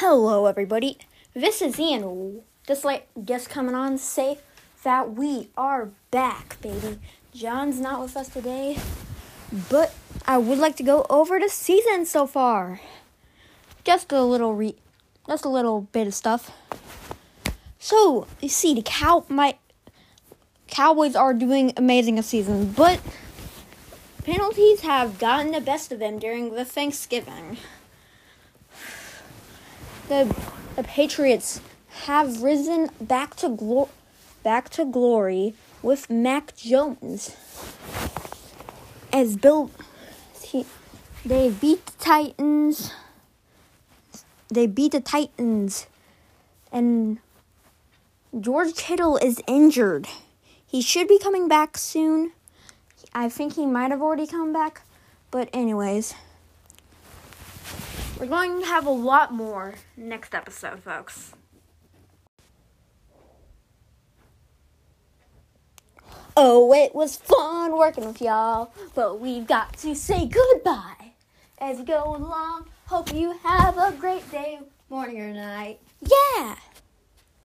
Hello, everybody. This is Ian. Just like just coming on to say that we are back, baby. John's not with us today, but I would like to go over the season so far. Just a little re, just a little bit of stuff. So you see, the cow my Cowboys are doing amazing this season, but penalties have gotten the best of them during the Thanksgiving the the Patriots have risen back to glo- back to glory with Mac Jones. As Bill he, they beat the Titans. They beat the Titans and George Kittle is injured. He should be coming back soon. I think he might have already come back, but anyways, we're going to have a lot more next episode, folks. Oh, it was fun working with y'all, but we've got to say goodbye as we go along. Hope you have a great day, morning, or night. Yeah!